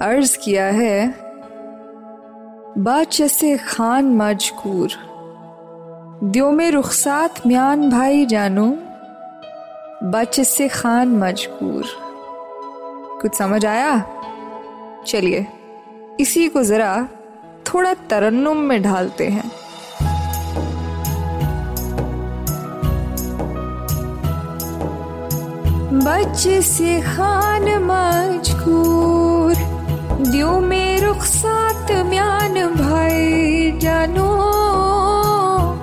अर्ज़ किया है बाचसे खान मजकूर। दियो में रुखसात म्यान भाई जानो बाचसे खान मजकूर। कुछ समझ आया? चलिए, इसी को जरा थोड़ा तरन्नुम में ढालते हैं। बच्चे से खान मजकूर। दियो में रुखसात म्यान भाई जानो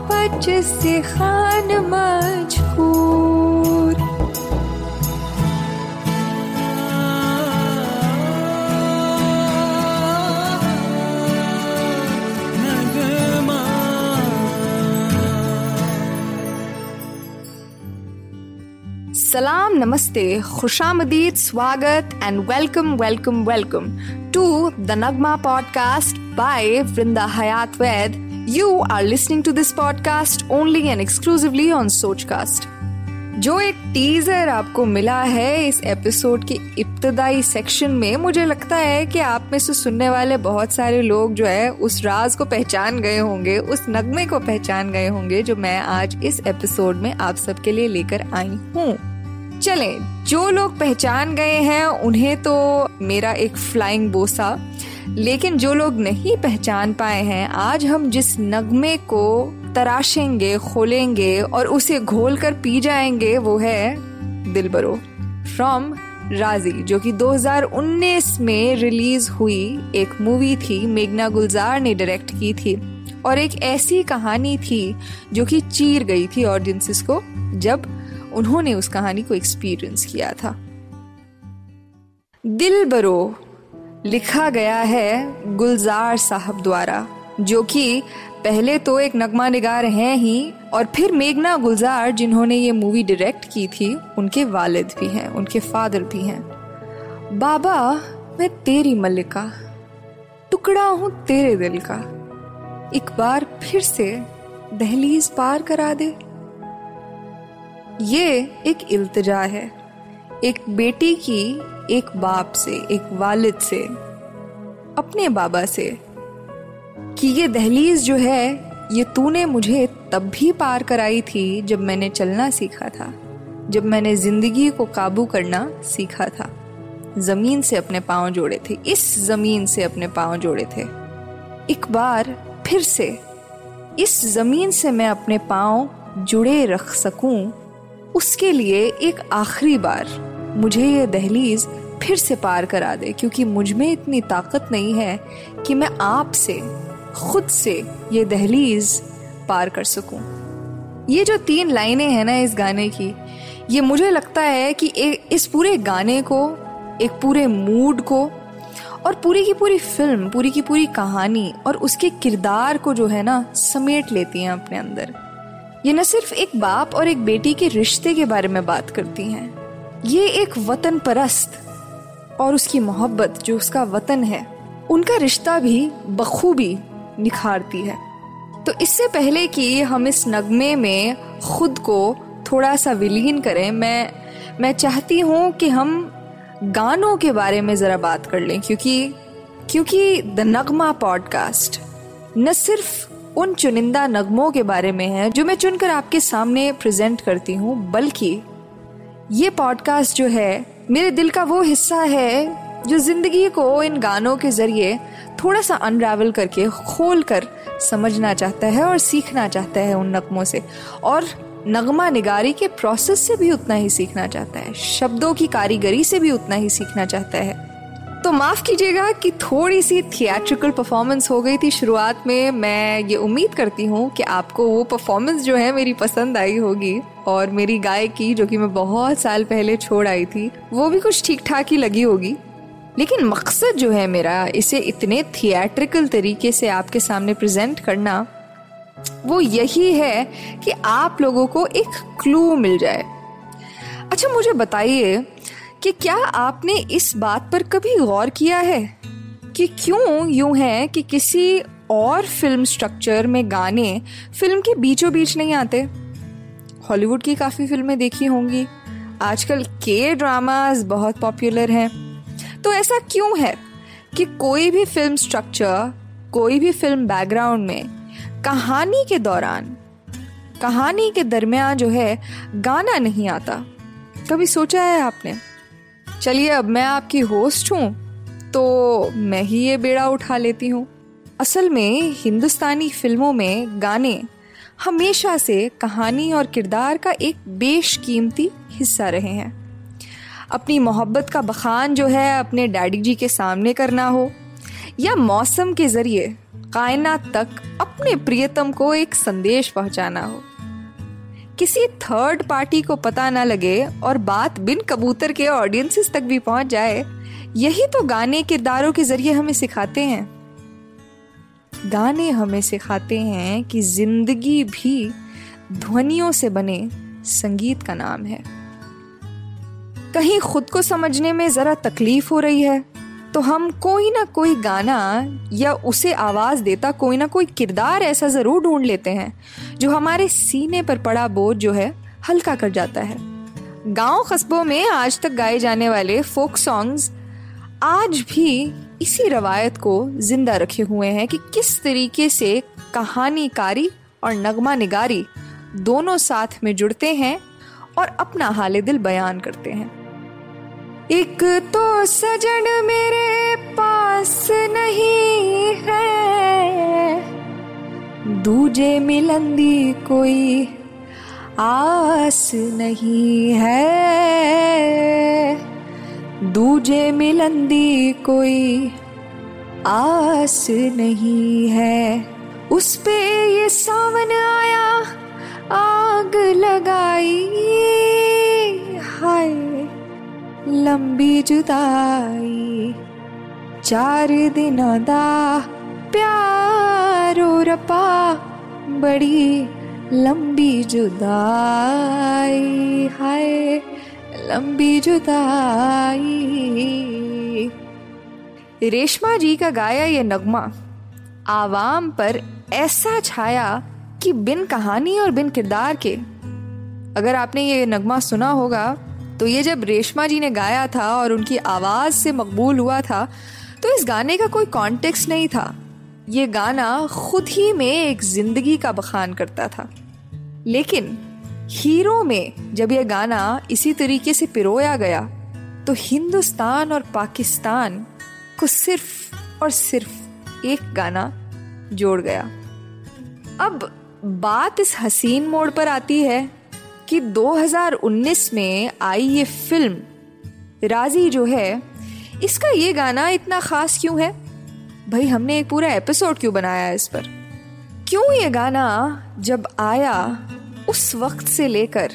बच्चे से खान मजकूर सलाम, नमस्ते, खुशामदीद, स्वागत and welcome welcome welcome to the Nagma podcast by Vrinda Hayat Vaid you are listening to this podcast only and exclusively on Sochcast जो एक टीजर आपको मिला है इस एपिसोड के इब्तदाई सेक्शन में, मुझे लगता है कि आप में से सुनने वाले बहुत सारे लोग जो है उस राज को पहचान गए होंगे, उस नगमे को पहचान गए होंगे, जो मैं आज इस एपिसोड में आप सबके लिए लेकर आई हूँ। चले, जो लोग पहचान गए हैं, उन्हें तो मेरा एक फ्लाइंग बोसा लेकिन जो लोग नहीं पहचान पाए हैं, आज हम जिस नगमे को तराशेंगे, खोलेंगे और उसे घोल कर पी जाएँगे, वो है दिलबरो। फ्रॉम राज़ी जो कि 2019 में रिलीज़ हुई एक मूवी थी, मेघना गुलजार ने डायरेक्ट की थी। और एक ऐसी कहानी थी, जो कि चीर गई थी ऑडियंसिस को, जब उन्होंने उस कहानी को एक्सपीरियंस किया था। दिल बरो, लिखा गया है गुलजार साहब द्वारा, जो कि पहले तो एक नगमा निगार हैं ही, और फिर मेघना गुलजार, जिन्होंने ये मूवी डायरेक्ट की थी, उनके वालिद भी हैं, उनके फादर भी हैं। बाबा, मैं तेरी मल्लिका, टुकड़ा हूँ तेरे दिल का, एक बार फिर से दहलीज पार करा दे। ये एक इल्तजा है। एक बेटी की एक बाप से, एक वालिद से, अपने बाबा से, कि ये दहलीज जो है, ये तूने मुझे तब भी पार कराई थी जब मैंने चलना सीखा था, जब मैंने ज़िंदगी को काबू करना सीखा था। ज़मीन से अपने पाँव जोड़े थे, इस ज़मीन से अपने पाँव जोड़े थे। एक बार फिर से, इस ज़मीन से मैं अपने पाँव जुड़े रख सकूँ उसके लिए एक आखिरी बार। मुझे ये दहलीज फिर से पार करा दे, क्योंकि मुझमें इतनी ताकत नहीं है कि मैं आप से, खुद से ये दहलीज पार कर सकूँ। ये जो तीन लाइनें हैं ना इस गाने की, ये मुझे लगता है कि इस पूरे गाने को, एक पूरे मूड को, और पूरी की पूरी फ़िल्म, पूरी की पूरी कहानी, और उसके किरदार को जो है ना, समेट लेती हैं अपने अंदर। ये न सिर्फ़ एक बाप और एक बेटी के रिश्ते के बारे में बात करती हैं। ये एक वतन परस्त और उसकी मोहब्बत, जो उसका वतन है, उनका रिश्ता भी बखूबी निखारती है। तो इससे पहले कि हम इस नगमे में खुद को थोड़ा सा विलीन करें, मैं मैं चाहती हूँ कि हम गानों के बारे में ज़रा बात कर लें, क्योंकि क्योंकि द नगमा पॉडकास्ट न सिर्फ़ उन चुनिंदा नगमों के बारे में है जो मैं चुनकर आपके सामने प्रेजेंट करती हूँ, बल्कि ये पॉडकास्ट जो है, मेरे दिल का वो हिस्सा है जो ज़िंदगी को इन गानों के ज़रिए थोड़ा सा अनरावल करके खोल कर समझना चाहता है और सीखना चाहता है उन नगमों से। और नगमा निगारी के प्रोसेस से भी उतना ही सीखना चाहता है। शब्दों की कारीगरी से भी उतना ही सीखना चाहता है। तो माफ़ कीजिएगा कि थोड़ी सी थिएट्रिकल परफॉर्मेंस हो गई थी शुरुआत में। मैं ये उम्मीद करती हूँ कि आपको वो परफॉर्मेंस जो है मेरी पसंद आई होगी और मेरी गायकी, जो कि मैं बहुत साल पहले छोड़ आई थी, वो भी कुछ ठीक ठाक ही लगी होगी। लेकिन मकसद जो है मेरा इसे इतने थिएट्रिकल तरीके से आपके सामने प्रेजेंट करना, वो यही है कि आप लोगों को एक क्लू मिल जाए। अच्छा मुझे बताइए कि क्या आपने इस बात पर कभी गौर किया है कि क्यों यूँ है कि किसी और फ़िल्म स्ट्रक्चर में गाने फ़िल्म के बीचों बीच नहीं आते? हॉलीवुड की काफ़ी फ़िल्में देखी होंगी। आजकल के ड्रामाज बहुत पॉपुलर हैं। तो ऐसा क्यों है कि कोई भी फ़िल्म स्ट्रक्चर कोई भी फ़िल्म बैकग्राउंड में कहानी के दौरान, कहानी के दरमियान जो है गाना नहीं आता? कभी सोचा है आपने? चलिए, अब मैं आपकी होस्ट हूँ तो मैं ही ये बेड़ा उठा लेती हूँ। असल में हिंदुस्तानी फ़िल्मों में गाने हमेशा से कहानी और किरदार का एक बेशकीमती हिस्सा रहे हैं। अपनी मोहब्बत का बखान जो है अपने डैडी जी के सामने करना हो, या मौसम के ज़रिए कायनात तक अपने प्रियतम को एक संदेश पहुंचाना हो। किसी थर्ड पार्टी को पता ना लगे और बात बिन कबूतर के ऑडियंसेस तक भी पहुँच जाए, यही तो गाने किरदारों के ज़रिए हमें सिखाते हैं। गाने हमें सिखाते हैं कि ज़िंदगी भी ध्वनियों से बने संगीत का नाम है। कहीं खुद को समझने में जरा तकलीफ़ हो रही है तो हम कोई ना कोई गाना या उसे आवाज़ देता कोई ना कोई किरदार ऐसा ज़रूर ढूंढ लेते हैं, जो हमारे सीने पर पड़ा बोझ जो है, हल्का कर जाता है। गाँव कस्बों में आज तक गाए जाने वाले फोक सॉन्ग्स आज भी इसी रवायत को ज़िंदा रखे हुए हैं कि किस तरीके से कहानीकारी और नगमा निगारी दोनों साथ में जुड़ते हैं और अपना हाल दिल बयान करते हैं। एक तो सजन मेरे पास नहीं है। दूजे मिलंदी कोई आस नहीं है। दूजे मिलंदी कोई आस नहीं है। उस पे ये सावन आया, आग लगाई, हाय। लंबी जुदाई, चार दिन दा प्यारो रपा बड़ी लंबी जुदाई, हाय, लंबी जुदाई। रेशमा जी का गाया ये नगमा, आवाम पर ऐसा छाया कि बिन कहानी और बिन किरदार के। अगर आपने ये नगमा सुना होगा तो ये जब रेशमा जी ने गाया था और उनकी आवाज़ से मकबूल हुआ था तो इस गाने का कोई कॉन्टेक्स्ट नहीं था। ये गाना खुद ही में एक ज़िंदगी का बखान करता था। लेकिन हीरो में जब यह गाना इसी तरीके से पिरोया गया तो हिंदुस्तान और पाकिस्तान को सिर्फ़ और सिर्फ़ एक गाना जोड़ गया। अब बात इस हसीन मोड़ पर आती है कि 2019 में आई ये फ़िल्म, राज़ी जो है, इसका ये गाना इतना खास क्यों है? भाई, हमने एक पूरा एपिसोड क्यों बनाया इस पर? क्यों ये गाना जब आया, उस वक्त से लेकर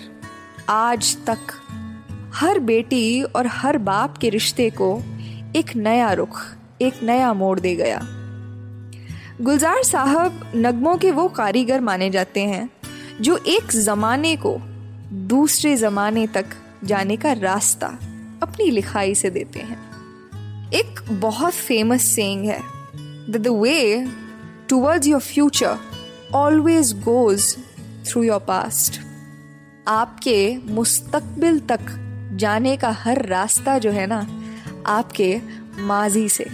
आज तक, हर बेटी और हर बाप के रिश्ते को एक नया रुख, एक नया मोड़ दे गया। गुलजार साहब नगमों के वो कारीगर माने जाते हैं, जो एक जमाने को दूसरे जमाने तक जाने का रास्ता अपनी लिखाई से देते हैं। एक बहुत फ़ेमस सेइंग है the way towards your future always goes through your past आपके मुस्तकबिल तक जाने का हर रास्ता जो है ना, आपके माजी से,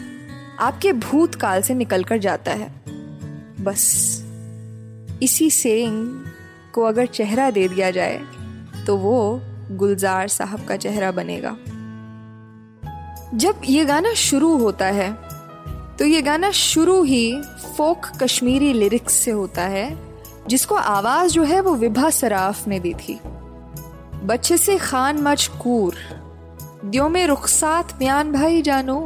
आपके भूतकाल से निकल कर जाता है। बस, इसी सेइंग को अगर चेहरा दे दिया जाए तो वो गुलजार साहब का चेहरा बनेगा। जब ये गाना शुरू होता है तो ये गाना शुरू ही फोक कश्मीरी लिरिक्स से होता है, जिसको आवाज़ जो है वो विभा सराफ ने दी थी। बच्चे से खान मजकूर दियो में रुखसात म्यान भाई जानो।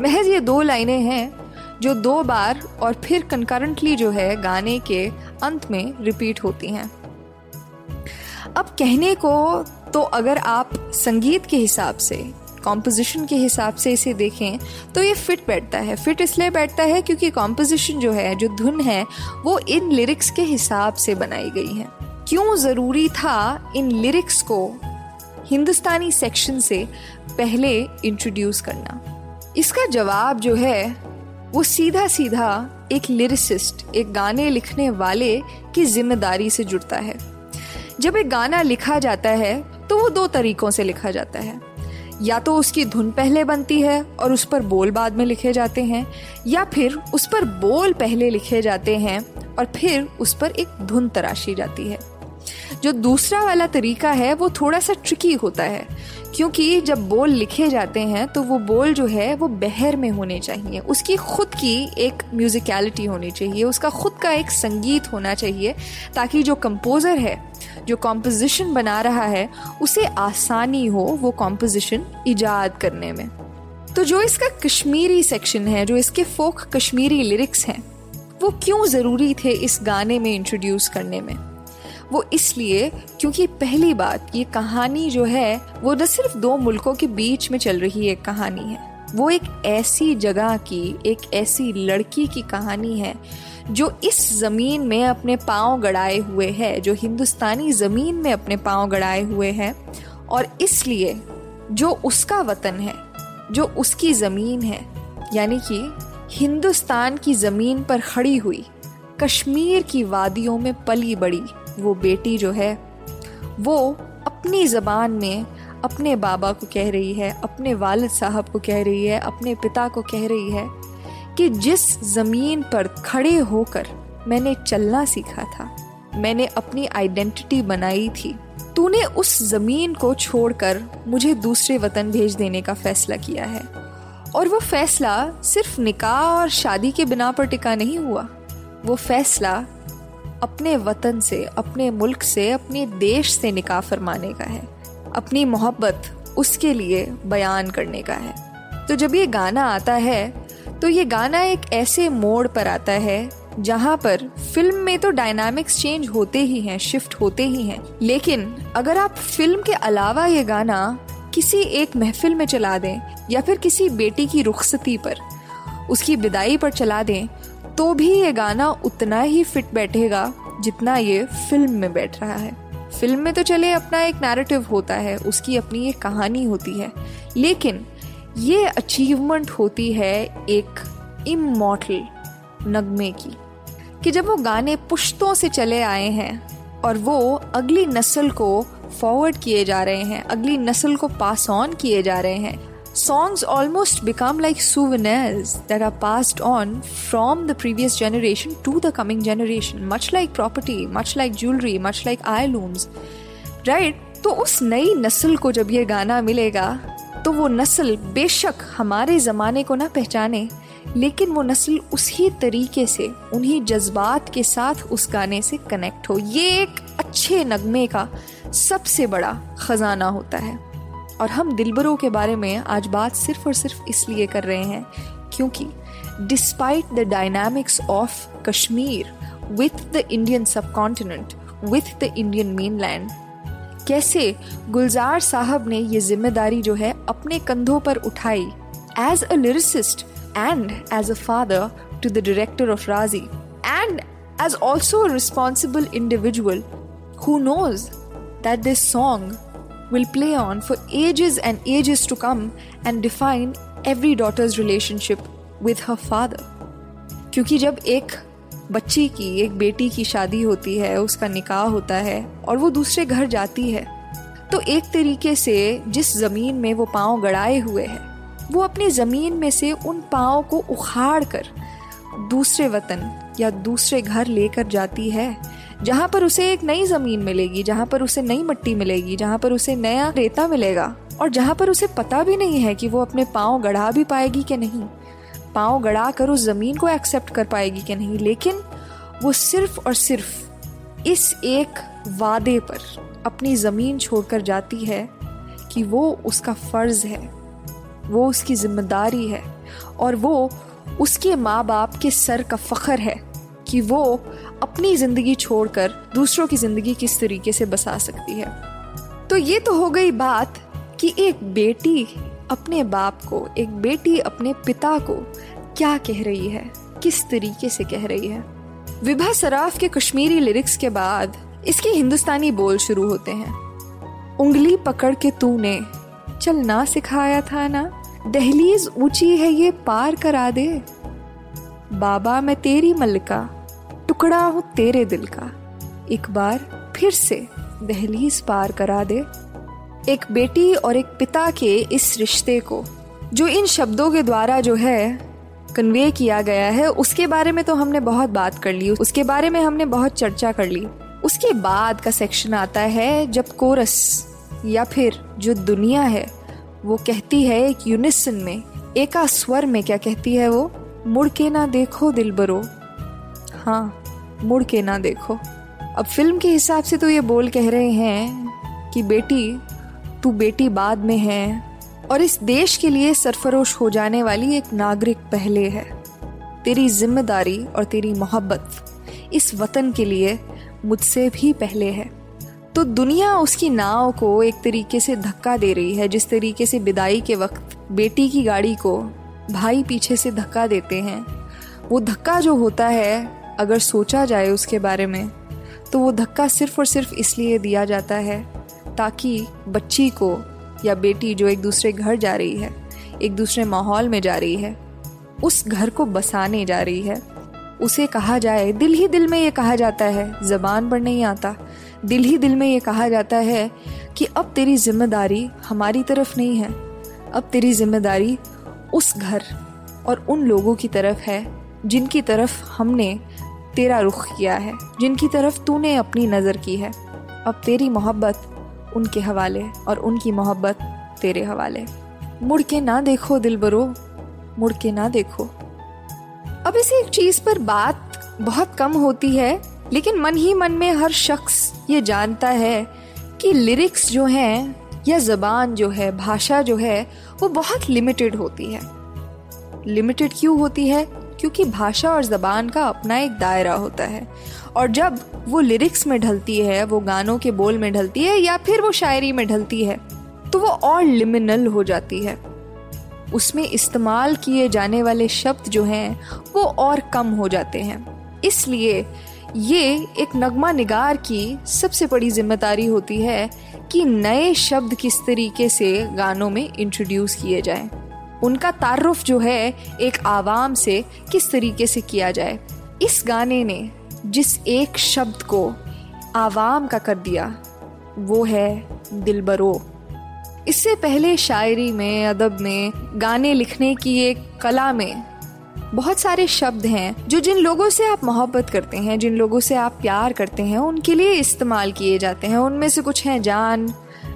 महज ये दो लाइनें हैं जो दो बार और फिर कंकरेंटली जो है गाने के अंत में रिपीट होती हैं। अब कहने को तो अगर आप संगीत के हिसाब से कॉम्पोजिशन के हिसाब से इसे देखें तो ये फिट बैठता है। फिट इसलिए बैठता है क्योंकि कॉम्पोजिशन जो है, जो धुन है, वो इन लिरिक्स के हिसाब से बनाई गई है। क्यों ज़रूरी था इन लिरिक्स को हिंदुस्तानी सेक्शन से पहले इंट्रोड्यूस करना? इसका जवाब जो है, वो सीधा सीधा एक लिरिसिस्ट एक गाने लिखने वाले की ज़िम्मेदारी से जुड़ता है। जब एक गाना लिखा जाता है तो वो दो तरीकों से लिखा जाता है। या तो उसकी धुन पहले बनती है और उस पर बोल बाद में लिखे जाते हैं, या फिर उस पर बोल पहले लिखे जाते हैं और फिर उस पर एक धुन तराशी जाती है। जो दूसरा वाला तरीका है, वो थोड़ा सा ट्रिकी होता है, क्योंकि जब बोल लिखे जाते हैं तो वो बोल जो है, वो बहर में होने चाहिए। उसकी खुद की एक म्यूजिकलिटी होनी चाहिए। उसका खुद का एक संगीत होना चाहिए, ताकि जो कंपोज़र है जो कॉम्पोजिशन बना रहा है, उसे आसानी हो वो कॉम्पोजिशन ईजाद करने में। तो जो इसका कश्मीरी सेक्शन है, जो इसके फोक कश्मीरी लिरिक्स हैं, वो क्यों ज़रूरी थे इस गाने में इंट्रोड्यूस करने में? वो इसलिए क्योंकि पहली बात, ये कहानी जो है, वो न सिर्फ़ दो मुल्कों के बीच में चल रही एक कहानी है। वो एक ऐसी जगह की, एक ऐसी लड़की की कहानी है जो इस ज़मीन में अपने पाँव गड़ाए हुए है, जो हिंदुस्तानी ज़मीन में अपने पाँव गड़ाए हुए है, और इसलिए जो उसका वतन है, जो उसकी ज़मीन है, यानी कि हिंदुस्तान की ज़मीन पर खड़ी हुई, कश्मीर की वादियों में पली बड़ी वो बेटी जो है, वो अपनी ज़बान में अपने बाबा को कह रही है, अपने वालिद साहब को कह रही है, अपने पिता को कह रही है कि जिस ज़मीन पर खड़े होकर मैंने चलना सीखा था, मैंने अपनी आइडेंटिटी बनाई थी, तूने उस ज़मीन को छोड़कर मुझे दूसरे वतन भेज देने का फैसला किया है। और वो फैसला सिर्फ़ निकाह और शादी के बिना पर टिका नहीं हुआ, वो फैसला अपने वतन से, अपने मुल्क से, अपने देश से निकाह फरमाने का है, अपनी मोहब्बत उसके लिए बयान करने का है। तो जब ये गाना आता है तो ये गाना एक ऐसे मोड़ पर आता है, जहाँ पर फ़िल्म में तो डायनामिक्स चेंज होते ही हैं शिफ्ट होते ही हैं। लेकिन अगर आप फ़िल्म के अलावा ये गाना किसी एक महफिल में चला दें, या फिर किसी बेटी की रुखसती पर, उसकी विदाई पर चला दें तो भी ये गाना उतना ही फिट बैठेगा जितना ये फ़िल्म में बैठ रहा है। फ़िल्म में तो चले, अपना एक नैरेटिव होता है, उसकी अपनी एक कहानी होती है। लेकिन ये अचीवमेंट होती है एक इमोटल नगमे की, कि जब वो गाने पुश्तों से चले आए हैं और वो अगली नस्ल को फॉरवर्ड किए जा रहे हैं, अगली नस्ल को पास ऑन किए जा रहे हैं songs almost become like souvenirs that are passed on from the previous generation to the coming generation much like property much like jewellery much like heirlooms right तो उस नई नस्ल को जब ये गाना मिलेगा तो वो नस्ल बेशक हमारे ज़माने को ना पहचाने, लेकिन वो नस्ल उसी तरीके से, उन्हीं जज्बात के साथ उस गाने से कनेक्ट हो। ये एक अच्छे नगमे का सबसे बड़ा खजाना होता है। और हम दिलबरों के बारे में आज बात सिर्फ़ और सिर्फ़ इसलिए कर रहे हैं क्योंकि despite the dynamics of Kashmir with the Indian subcontinent with the Indian mainland कैसे गुलजार साहब ने ये ज़िम्मेदारी जो है अपने कंधों पर उठाई as a lyricist and as a father to the director of Raazi and as also responsible individual who knows that this song will play on for ages and ages to come and define every daughter's relationship with her father. क्योंकि जब एक बच्ची की, एक बेटी की शादी होती है, उसका निकाह होता है और वो दूसरे घर जाती है। तो एक तरीके से जिस ज़मीन में वो पाँव गड़ाए हुए है, वो अपनी ज़मीन में से उन पाँव को उखाड़ कर दूसरे वतन या दूसरे घर लेकर जाती है, जहाँ पर उसे एक नई ज़मीन मिलेगी, जहाँ पर उसे नई मिट्टी मिलेगी, जहाँ पर उसे नया रेता मिलेगा और जहाँ पर उसे पता भी नहीं है कि वो अपने पाँव गढ़ा भी पाएगी कि नहीं। पाँव गढ़ा कर उस ज़मीन को एक्सेप्ट कर पाएगी कि नहीं, लेकिन वो सिर्फ़ और सिर्फ़ इस एक वादे पर अपनी ज़मीन छोड़कर जाती है कि वो उसका फ़र्ज़ है, वो उसकी ज़िम्मेदारी है और वो उसके माँ बाप के सर का फख्र है कि वो अपनी ज़िंदगी छोड़कर दूसरों की ज़िंदगी किस तरीके से बसा सकती है। तो ये तो हो गई बात कि एक बेटी अपने बाप को, एक बेटी अपने पिता को क्या कह रही है? किस तरीके से कह रही है? विभा सराफ के कश्मीरी लिरिक्स के बाद इसके हिंदुस्तानी बोल शुरू होते हैं। उंगली पकड़ के तूने चलना सिखाया था ना। दहलीज ऊँची है ये, पार करा दे। बाबा मैं तेरी मल्लिका, टुकड़ा हूँ तेरे दिल का। एक बार फिर से दहलीज पार करा दे। एक बेटी और एक पिता के इस रिश्ते को, जो इन शब्दों के द्वारा जो है कन्वे किया गया है, उसके बारे में तो हमने बहुत बात कर ली, उसके बारे में हमने बहुत चर्चा कर ली। उसके बाद का सेक्शन आता है जब कोरस या फिर जो दुनिया है, वो कहती है एक यूनिसन में, एका स्वर में क्या कहती है वो? मुड़ के ना देखो दिल बरो। हाँ मुड़ के ना देखो। अब फ़िल्म के हिसाब से तो ये बोल कह रहे हैं कि बेटी तू बेटी बाद में है और इस देश के लिए सरफरोश हो जाने वाली एक नागरिक पहले है। तेरी ज़िम्मेदारी और तेरी मोहब्बत इस वतन के लिए मुझसे भी पहले है। तो दुनिया उसकी नाव को एक तरीके से धक्का दे रही है, जिस तरीके से विदाई के वक्त बेटी की गाड़ी को भाई पीछे से धक्का देते हैं। वो धक्का जो होता है, अगर सोचा जाए उसके बारे में तो वो धक्का सिर्फ़ और सिर्फ़ इसलिए दिया जाता है ताकि बच्ची को या बेटी जो एक दूसरे घर जा रही है, एक दूसरे माहौल में जा रही है, उस घर को बसाने जा रही है। उसे कहा जाए, दिल ही दिल में ये कहा जाता है, जबान पर नहीं आता। दिल ही दिल में ये कहा जाता है कि अब तेरी ज़िम्मेदारी हमारी तरफ़ नहीं है। अब तेरी ज़िम्मेदारी उस घर और उन लोगों की तरफ़ है, जिनकी तरफ़ हमने तेरा रुख किया है, जिनकी तरफ़ तूने अपनी नज़र की है। अब तेरी मोहब्बत उनके हवाले और उनकी मोहब्बत तेरे हवाले। मुड़ के ना देखो दिल बरो मुड़ के ना देखो। अब इसे एक चीज़ पर बात बहुत कम होती है, लेकिन मन ही मन में हर शख्स ये जानता है कि लिरिक्स जो हैं या जबान जो है, भाषा जो है, वो बहुत लिमिटेड होती है। लिमिटेड क्यों होती है? क्योंकि भाषा और जबान का अपना एक दायरा होता है। और जब वो लिरिक्स में ढलती है, वो गानों के बोल में ढलती है या फिर वो शायरी में ढलती है तो वो और लिमिनल हो जाती है। उसमें इस्तेमाल किए जाने वाले शब्द जो हैं, वो और कम हो जाते हैं। इसलिए ये एक नगमा निगार की सबसे बड़ी ज़िम्मेदारी होती है कि नए शब्द किस तरीके से गानों में इंट्रोड्यूस किए जाएँ। उनका तारुफ जो है, एक आवाम से किस तरीके से किया जाए। इस गाने ने जिस एक शब्द को आवाम का कर दिया, वो है दिलबरो। इससे पहले शायरी में, अदब में, गाने लिखने की एक कला में बहुत सारे शब्द हैं, जो जिन लोगों से आप मोहब्बत करते हैं, जिन लोगों से आप प्यार करते हैं, उनके लिए इस्तेमाल किए जाते हैं। उनमें से कुछ हैं जान,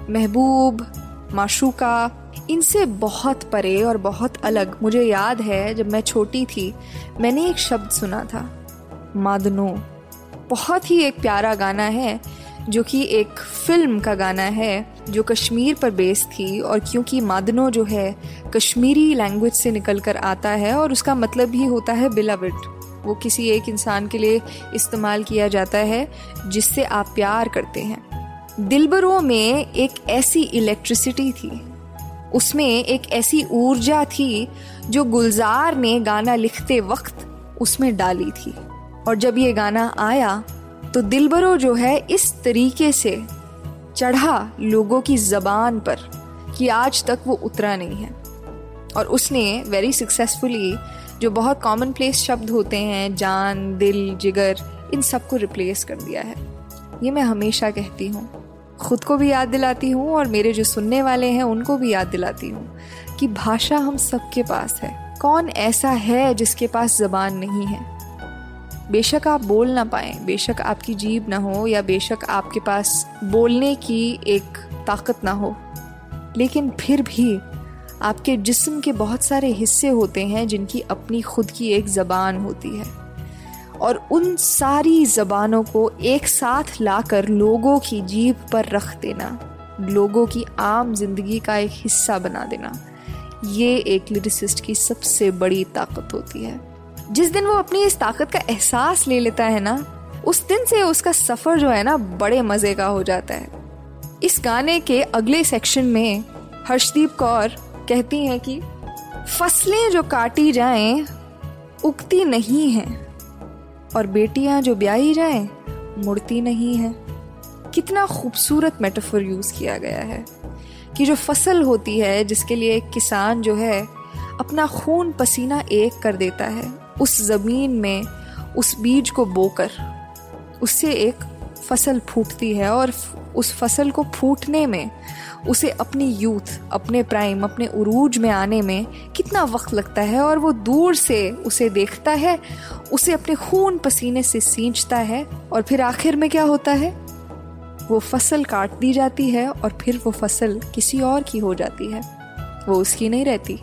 महबूब, माशूका। इनसे बहुत परे और बहुत अलग। मुझे याद है, जब मैं छोटी थी, मैंने एक शब्द सुना था। मादनो। बहुत ही एक प्यारा गाना है, जो कि एक फ़िल्म का गाना है, जो कश्मीर पर बेस थी और क्योंकि मादनो जो है, कश्मीरी लैंग्वेज से निकल कर आता है और उसका मतलब भी होता है बिलाविड वो किसी एक इंसान के लिए इस्तेमाल किया जाता है, जिससे आप प्यार करते हैं। दिलबरों में एक ऐसी इलेक्ट्रिसिटी थी। उसमें एक ऐसी ऊर्जा थी, जो गुलजार ने गाना लिखते वक्त उसमें डाली थी। और जब ये गाना आया तो दिलबरो जो है इस तरीके से चढ़ा लोगों की जबान पर कि आज तक वो उतरा नहीं है। और उसने वेरी सक्सेसफुली जो बहुत कॉमन प्लेस शब्द होते हैं, जान, दिल, जिगर, इन सबको रिप्लेस कर दिया है। ये मैं हमेशा कहती हूँ। खुद को भी याद दिलाती हूँ और मेरे जो सुनने वाले हैं, उनको भी याद दिलाती हूँ कि भाषा हम सबके पास है। कौन ऐसा है जिसके पास जबान नहीं है? बेशक आप बोल ना पाए, बेशक आपकी जीभ ना हो या बेशक आपके पास बोलने की एक ताकत ना हो। लेकिन फिर भी आपके जिस्म के बहुत सारे हिस्से होते हैं जिनकी अपनी खुद की एक ज़बान होती है। और उन सारी ज़बानों को एक साथ लाकर लोगों की जीभ पर रख देना, लोगों की आम ज़िंदगी का एक हिस्सा बना देना, ये एक लिरिसिस्ट की सबसे बड़ी ताकत होती है। जिस दिन वो अपनी इस ताकत का एहसास ले लेता है ना, उस दिन से उसका सफ़र जो है ना, बड़े मज़े का हो जाता है। इस गाने के अगले सेक्शन में हर्षदीप कौर कहती हैं कि, फ़सलें जो काटी जाएँ, उगती नहीं हैं, और बेटियाँ जो ब्याही जाएँ, मुड़ती नहीं हैं। कितना खूबसूरत मेटाफर यूज़ किया गया है कि जो फ़सल होती है, जिसके लिए किसान जो है, अपना खून पसीना एक कर देता है। उस ज़मीन में उस बीज को बोकर उससे एक फ़सल फूटती है और उस फ़सल को फूटने में, उसे अपनी यूथ, अपने प्राइम, अपने उरूज में आने में कितना वक्त लगता है और वो दूर से उसे देखता है, उसे अपने खून पसीने से सींचता है और फिर आखिर में क्या होता है? वो फ़सल काट दी जाती है और फिर वो फ़सल किसी और की हो जाती है। वो उसकी नहीं रहती।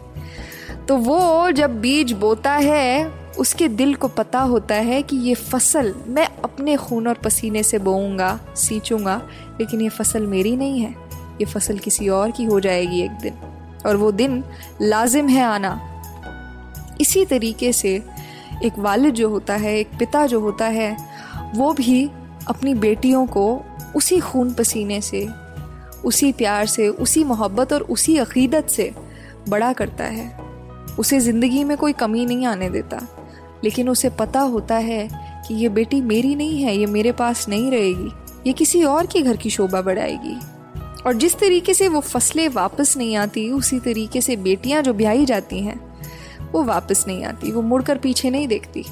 तो वो जब बीज बोता है उसके दिल को पता होता है कि ये फ़सल मैं अपने खून और पसीने से बोऊँगा, सींचूँगा, लेकिन ये फ़सल मेरी नहीं है। ये फ़सल किसी और की हो जाएगी एक दिन, और वो दिन लाजिम है आना। इसी तरीके से एक वालिद जो होता है, एक पिता जो होता है, वो भी अपनी बेटियों को उसी खून पसीने से, उसी प्यार से, उसी मोहब्बत और उसी अकीदत से बड़ा करता है। उसे ज़िंदगी में कोई कमी नहीं आने देता। लेकिन उसे पता होता है कि ये बेटी मेरी नहीं है, ये मेरे पास नहीं रहेगी। ये किसी और के घर की शोभा बढ़ाएगी। और जिस तरीके से वो फ़सलें वापस नहीं आती, उसी तरीके से बेटियाँ जो ब्याही जाती हैं, वो वापस नहीं आती, वो मुड़कर पीछे नहीं देखती।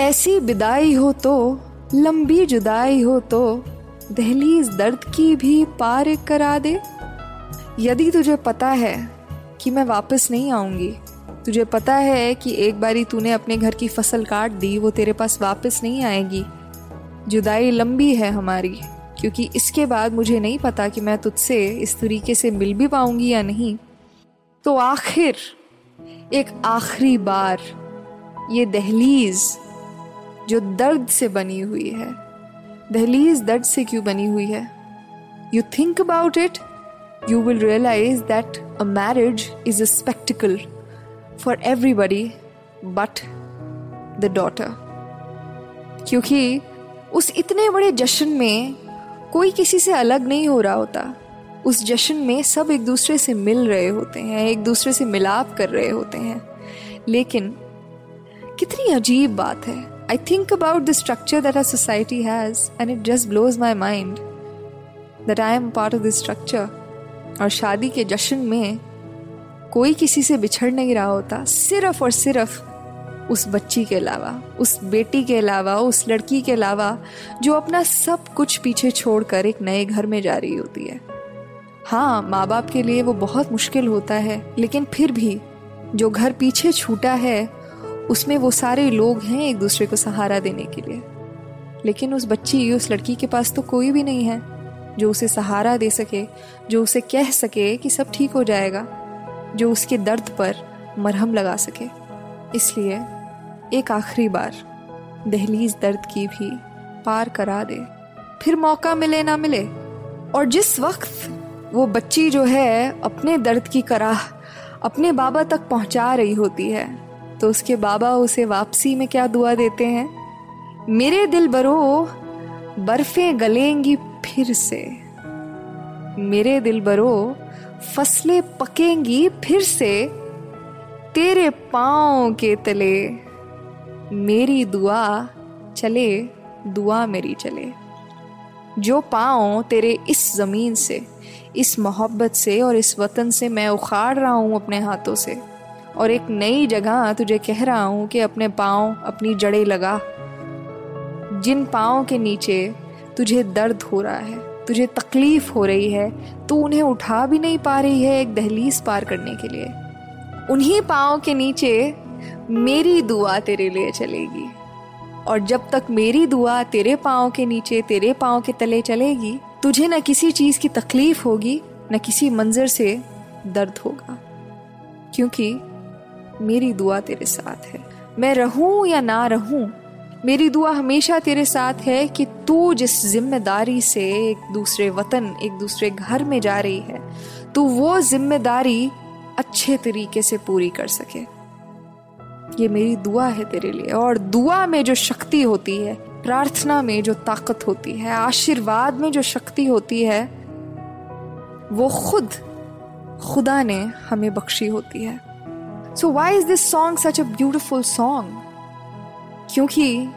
ऐसी विदाई हो तो लंबी जुदाई हो तो दहलीज दर्द की भी पार करा दे। यदि तुझे पता है कि मैं वापस नहीं आऊँगी तुझे पता है कि एक बारी तूने अपने घर की फ़सल काट दी, वो तेरे पास वापस नहीं आएगी। जुदाई लंबी है हमारी, क्योंकि इसके बाद मुझे नहीं पता कि मैं तुझसे इस तरीके से मिल भी पाऊँगी या नहीं। तो आखिर, एक आखिरी बार, ये दहलीज जो दर्द से बनी हुई है। दहलीज दर्द से क्यों बनी हुई है? You think about it you will realise that a marriage is a spectacle for everybody but the daughter क्योंकि उस इतने बड़े जश्न में कोई किसी से अलग नहीं हो रहा होता। उस जश्न में सब एक दूसरे से मिल रहे होते हैं, एक दूसरे से मिलाप कर रहे होते हैं। लेकिन कितनी अजीब बात है। I think about the structure that our society has and it just blows my mind that I am part of this structure और शादी के जश्न में कोई किसी से बिछड़ नहीं रहा होता, सिर्फ़ और सिर्फ़ उस बच्ची के अलावा, उस बेटी के अलावा, उस लड़की के अलावा, जो अपना सब कुछ पीछे छोड़कर एक नए घर में जा रही होती है। हाँ माँ बाप के लिए वो बहुत मुश्किल होता है, लेकिन फिर भी जो घर पीछे छूटा है, उसमें वो सारे लोग हैं एक दूसरे को सहारा देने के लिए। लेकिन उस बच्ची, उस लड़की के पास तो कोई भी नहीं है, जो उसे सहारा दे सके, जो उसे कह सके कि सब ठीक हो जाएगा। जो उसके दर्द पर मरहम लगा सके। इसलिए एक आखिरी बार दहलीज दर्द की भी पार करा दे। फिर मौका मिले ना मिले। और जिस वक्त वो बच्ची जो है अपने दर्द की कराह अपने बाबा तक पहुँचा रही होती है तो उसके बाबा उसे वापसी में क्या दुआ देते हैं? मेरे दिल बरो, बर्फें गलेंगी फिर से। मेरे दिल बरो फ़सलें पकेंगी फिर से, तेरे पाँव के तले। मेरी दुआ चले, दुआ मेरी चले। जो पाँव तेरे इस ज़मीन से, इस मोहब्बत से और इस वतन से मैं उखाड़ रहा हूँ अपने हाथों से, और एक नई जगह तुझे कह रहा हूँ कि अपने पाँव अपनी जड़ें लगा। जिन पाँव के नीचे तुझे दर्द हो रहा है तुझे तकलीफ़ हो रही है तो उन्हें उठा भी नहीं पा रही है एक दहलीज पार करने के लिए। उन्हीं पाँव के नीचे मेरी दुआ तेरे लिए चलेगी। और जब तक मेरी दुआ तेरे पाँव के नीचे, तेरे पाँव के तले चलेगी, तुझे न किसी चीज़ की तकलीफ़ होगी, न किसी मंजर से दर्द होगा। क्योंकि मेरी दुआ तेरे साथ है। मैं रहूँ या ना रहूँ मेरी दुआ हमेशा तेरे साथ है कि तू जिस ज़िम्मेदारी से एक दूसरे वतन, एक दूसरे घर में जा रही है, तू वो ज़िम्मेदारी अच्छे तरीके से पूरी कर सके। ये मेरी दुआ है तेरे लिए, और दुआ में जो शक्ति होती है, प्रार्थना में जो ताकत होती है, आशीर्वाद में जो शक्ति होती है, वो खुद, खुदा ने हमें बख्शी होती है। So why is this song such a beautiful song क्योंकि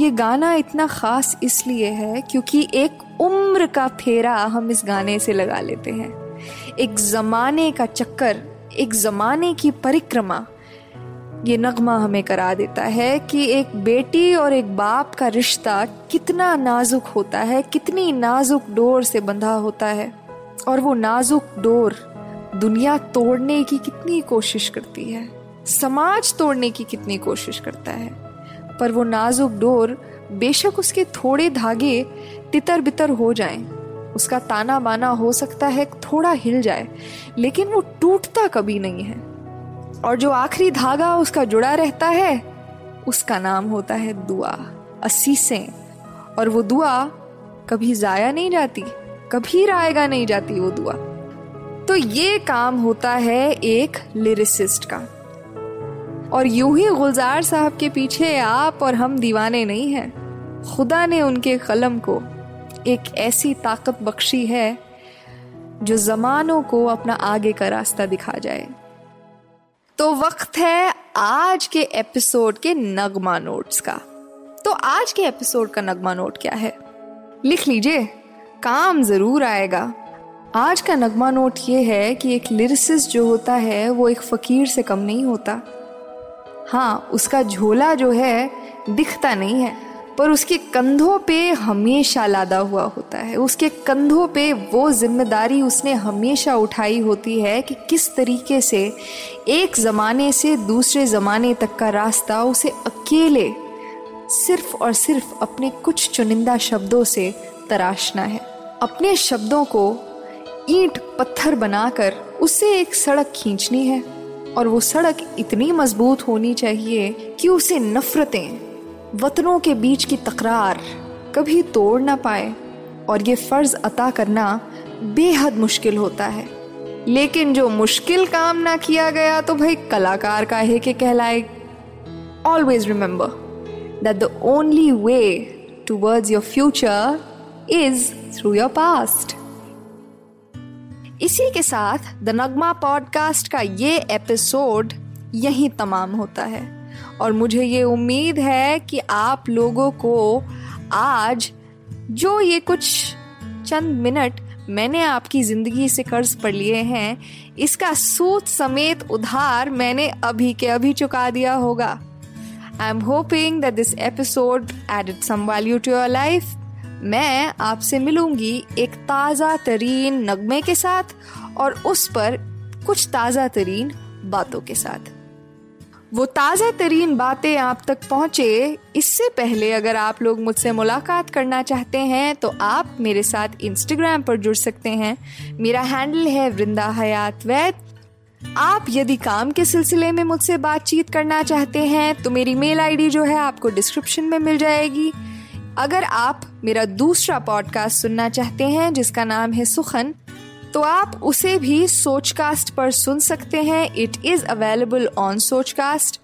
ये गाना इतना खास इसलिए है क्योंकि एक उम्र का फेरा हम इस गाने से लगा लेते हैं। एक जमाने का चक्कर, एक जमाने की परिक्रमा, ये नगमा हमें करा देता है कि एक बेटी और एक बाप का रिश्ता कितना नाजुक होता है, कितनी नाजुक डोर से बंधा होता है। और वो नाजुक डोर दुनिया तोड़ने की कितनी कोशिश करती है, समाज तोड़ने की कितनी कोशिश करता है। पर वो नाजुक डोर बेशक उसके थोड़े धागे तितर बितर हो जाएँ, उसका ताना बाना हो सकता है थोड़ा हिल जाए लेकिन वो टूटता कभी नहीं है। और जो आखिरी धागा उसका जुड़ा रहता है उसका नाम होता है दुआ असीसें। और वो दुआ कभी जाया नहीं जाती कभी रायगा नहीं जाती वो दुआ। तो ये काम होता है एक लिरिसिस्ट का। और यूँ ही गुलजार साहब के पीछे आप और हम दीवाने नहीं हैं। खुदा ने उनके कलम को एक ऐसी ताकत बख्शी है जो जमानों को अपना आगे का रास्ता दिखा जाए। तो वक्त है आज के एपिसोड के नगमा नोट्स का। तो आज के एपिसोड का नगमा नोट क्या है? लिख लीजिए, काम ज़रूर आएगा। आज का नगमा नोट ये है कि एक लिरिसिस जो होता है, वो एक फकीर से कम नहीं होता। हाँ उसका झोला जो है दिखता नहीं है, पर उसके कंधों पे हमेशा लादा हुआ होता है। उसके कंधों पे वो ज़िम्मेदारी उसने हमेशा उठाई होती है कि किस तरीके से एक ज़माने से दूसरे ज़माने तक का रास्ता उसे अकेले सिर्फ़ और सिर्फ़ अपने कुछ चुनिंदा शब्दों से तराशना है। अपने शब्दों को ईंट पत्थर बनाकर उससे एक सड़क खींचनी है। और वो सड़क इतनी मज़बूत होनी चाहिए कि उसे नफरतें, वतनों के बीच की तकरार कभी तोड़ ना पाए। और ये फ़र्ज़ अता करना बेहद मुश्किल होता है। लेकिन जो मुश्किल काम ना किया गया तो भाई कलाकार का है कि कहलाए। Always remember that the only way towards your future is through your past इसी के साथ द नगमा पॉडकास्ट का ये एपिसोड यहीं तमाम होता है। और मुझे ये उम्मीद है कि आप लोगों को आज जो ये कुछ चंद मिनट मैंने आपकी ज़िंदगी से कर्ज पढ़ लिए हैं, इसका सूद समेत उधार मैंने अभी के अभी चुका दिया होगा। I am hoping that this episode added some value to your life मैं आपसे मिलूँगी एक ताज़ा तरीन नगमे के साथ और उस पर कुछ ताज़ा तरीन बातों के साथ। वो ताज़ा तरीन बातें आप तक पहुँचे, इससे पहले अगर आप लोग मुझसे मुलाकात करना चाहते हैं तो आप मेरे साथ इंस्टाग्राम पर जुड़ सकते हैं। मेरा हैंडल है वृंदा हयात वैद। आप यदि काम के सिलसिले में मुझसे बातचीत करना चाहते हैं तो मेरी मेल आईडी जो है आपको डिस्क्रिप्शन में मिल जाएगी। अगर आप मेरा दूसरा पॉडकास्ट सुनना चाहते हैं, जिसका नाम है सुखन तो आप उसे भी सोचकास्ट पर सुन सकते हैं। It is available on Sochcast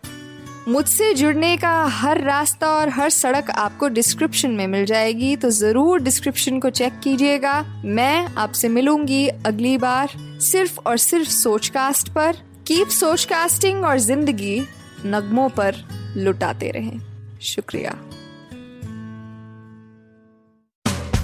मुझसे जुड़ने का हर रास्ता और हर सड़क आपको डिस्क्रिप्शन में मिल जाएगी तो ज़रूर डिस्क्रिप्शन को चेक कीजिएगा। मैं आपसे मिलूँगी अगली बार, सिर्फ़ और सिर्फ़ सोचकास्ट पर। कीप सोचकास्टिंग और ज़िंदगी नगमों पर लुटाते रहें। शुक्रिया।